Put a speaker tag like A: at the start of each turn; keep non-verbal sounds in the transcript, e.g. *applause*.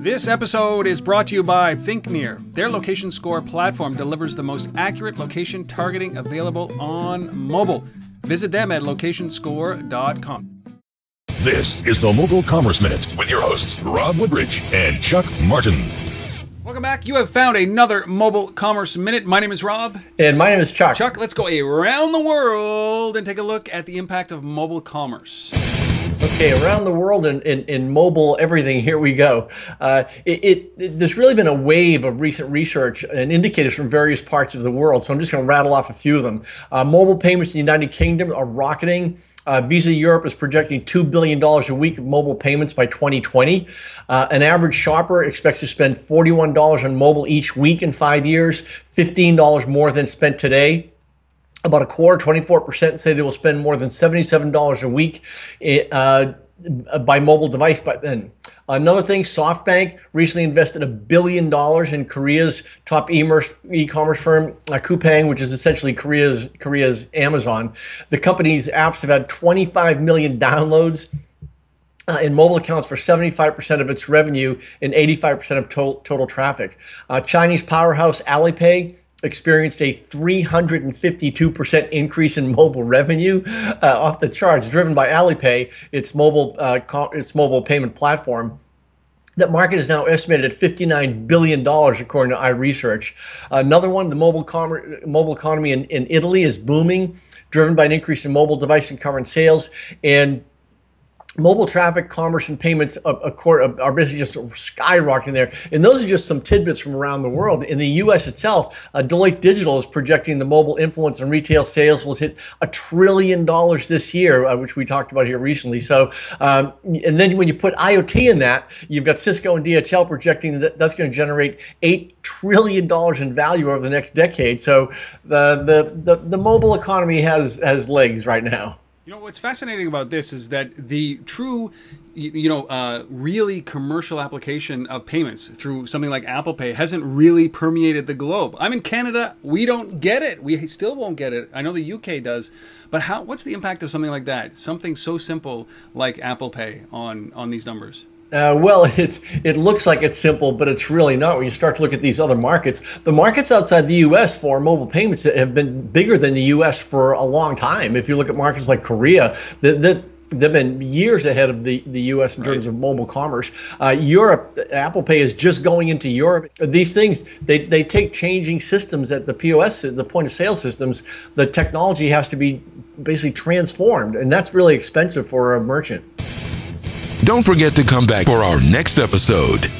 A: This episode is brought to you by ThinkNear. Their location score platform delivers the most accurate location targeting available on mobile. Visit them at locationscore.com.
B: This is the Mobile Commerce Minute with your hosts, Rob Woodbridge and Chuck Martin.
A: Welcome back. You have found another Mobile Commerce Minute. My name is Rob.
C: And my name is Chuck.
A: Chuck, let's go around the world and take a look at the impact of mobile commerce.
C: Okay, around the world in, in, in mobile everything, here we go. Uh, it, it, it, there's really been a wave of recent research and indicators from various parts of the world, so I'm just going to rattle off a few of them. Uh, mobile payments in the United Kingdom are rocketing. Uh, Visa Europe is projecting $2 billion a week of mobile payments by 2020. Uh, an average shopper expects to spend $41 on mobile each week in five years, $15 more than spent today about a quarter, 24%, say they will spend more than $77 a week uh, by mobile device by then. Another thing, SoftBank recently invested a billion dollars in Korea's top e-commerce firm, uh, Coupang, which is essentially Korea's Korea's Amazon. The company's apps have had 25 million downloads uh, and mobile accounts for 75% of its revenue and 85% of to- total traffic. Uh, Chinese powerhouse Alibaba experienced a 352% increase in mobile revenue uh, off the charts, driven by Alipay, its mobile uh, its mobile payment platform. That market is now estimated at $59 billion, according to iResearch. Another one, the mobile, com- mobile economy in, in Italy is booming, driven by an increase in mobile device and current sales. And mobile traffic, commerce, and payments are basically just skyrocketing there. And those are just some tidbits from around the world. In the U.S. itself, uh, Deloitte Digital is projecting the mobile influence and retail sales will hit a trillion dollars this year, uh, which we talked about here recently. So, um, and then when you put IoT in that, you've got Cisco and DHL projecting that that's going to generate eight trillion dollars in value over the next decade. So, the the the, the mobile economy has has legs right now.
A: You know what's fascinating about this is that the true, you know, uh, really commercial application of payments through something like Apple Pay hasn't really permeated the globe. I'm in Canada, we don't get it. We still won't get it. I know the UK does, but how? What's the impact of something like that? Something so simple like Apple Pay on on these numbers.
C: Uh, well, *laughs* it's it looks like it's simple, but it's really not. When you start to look at these other markets, the markets outside the U.S. for mobile payments have been bigger than the U.S. for a long time. If you look at markets like Korea, that that they've been years ahead of the, the U.S. in terms right. of mobile commerce. Uh, Europe, Apple Pay is just going into Europe. These things, they, they take changing systems at the POS, the point of sale systems. The technology has to be basically transformed, and that's really expensive for a merchant.
B: Don't forget to come back for our next episode.